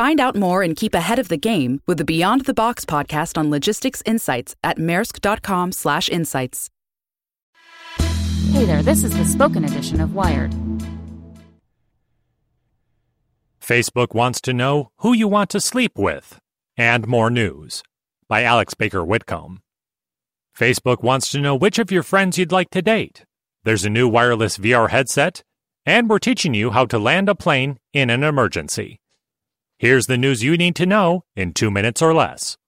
Find out more and keep ahead of the game with the Beyond the Box podcast on logistics insights at maersk.com/insights. Hey there, this is the spoken edition of Wired. Facebook wants to know who you want to sleep with, and more news by Alex Baker Whitcomb. Facebook wants to know which of your friends you'd like to date. There's a new wireless VR headset, and we're teaching you how to land a plane in an emergency. Here's the news you need to know in two minutes or less.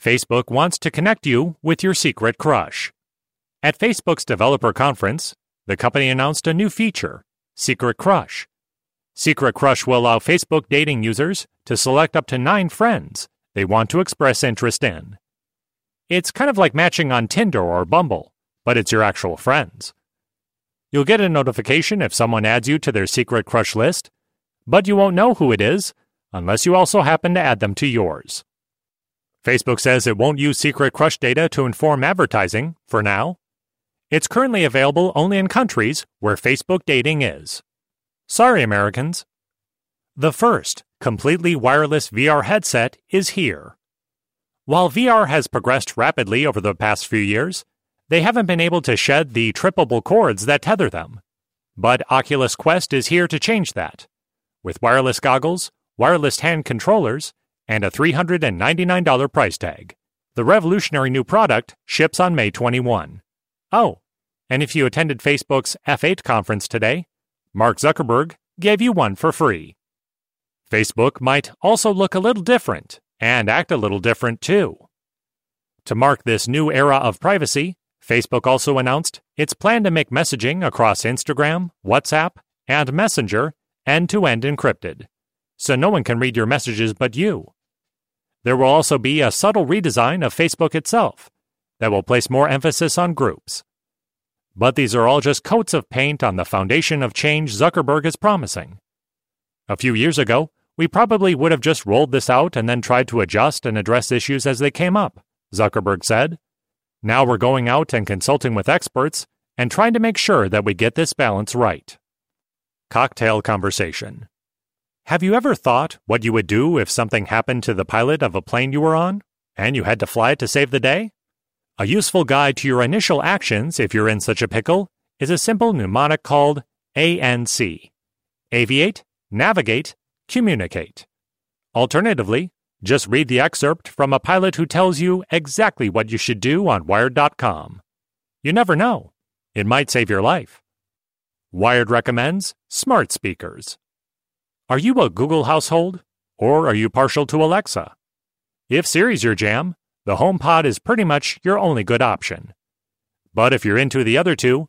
Facebook wants to connect you with your secret crush. At Facebook's developer conference, the company announced a new feature, Secret Crush. Secret Crush will allow Facebook dating users to select up to nine friends they want to express interest in. It's kind of like matching on Tinder or Bumble, but it's your actual friends. You'll get a notification if someone adds you to their secret crush list, but you won't know who it is unless you also happen to add them to yours. Facebook says it won't use secret crush data to inform advertising for now. It's currently available only in countries where Facebook dating is. Sorry, Americans. The first completely wireless VR headset is here. While VR has progressed rapidly over the past few years, they haven't been able to shed the trippable cords that tether them. But Oculus Quest is here to change that. With wireless goggles, wireless hand controllers, and a $399 price tag. The revolutionary new product ships on May 21. Oh, and if you attended Facebook's F8 conference today, Mark Zuckerberg gave you one for free. Facebook might also look a little different and act a little different too. To mark this new era of privacy, Facebook also announced its plan to make messaging across Instagram, WhatsApp, and Messenger end to end encrypted, so no one can read your messages but you. There will also be a subtle redesign of Facebook itself that will place more emphasis on groups. But these are all just coats of paint on the foundation of change Zuckerberg is promising. A few years ago, we probably would have just rolled this out and then tried to adjust and address issues as they came up, Zuckerberg said. Now we're going out and consulting with experts and trying to make sure that we get this balance right. Cocktail Conversation Have you ever thought what you would do if something happened to the pilot of a plane you were on and you had to fly it to save the day? A useful guide to your initial actions if you're in such a pickle is a simple mnemonic called ANC Aviate, Navigate, communicate. Alternatively, just read the excerpt from a pilot who tells you exactly what you should do on Wired.com. You never know, it might save your life. Wired recommends smart speakers. Are you a Google household, or are you partial to Alexa? If Siri's your jam, the HomePod is pretty much your only good option. But if you're into the other two,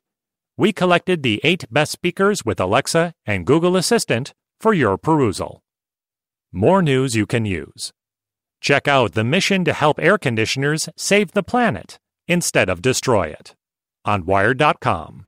we collected the eight best speakers with Alexa and Google Assistant for your perusal. More news you can use. Check out the mission to help air conditioners save the planet instead of destroy it on Wired.com.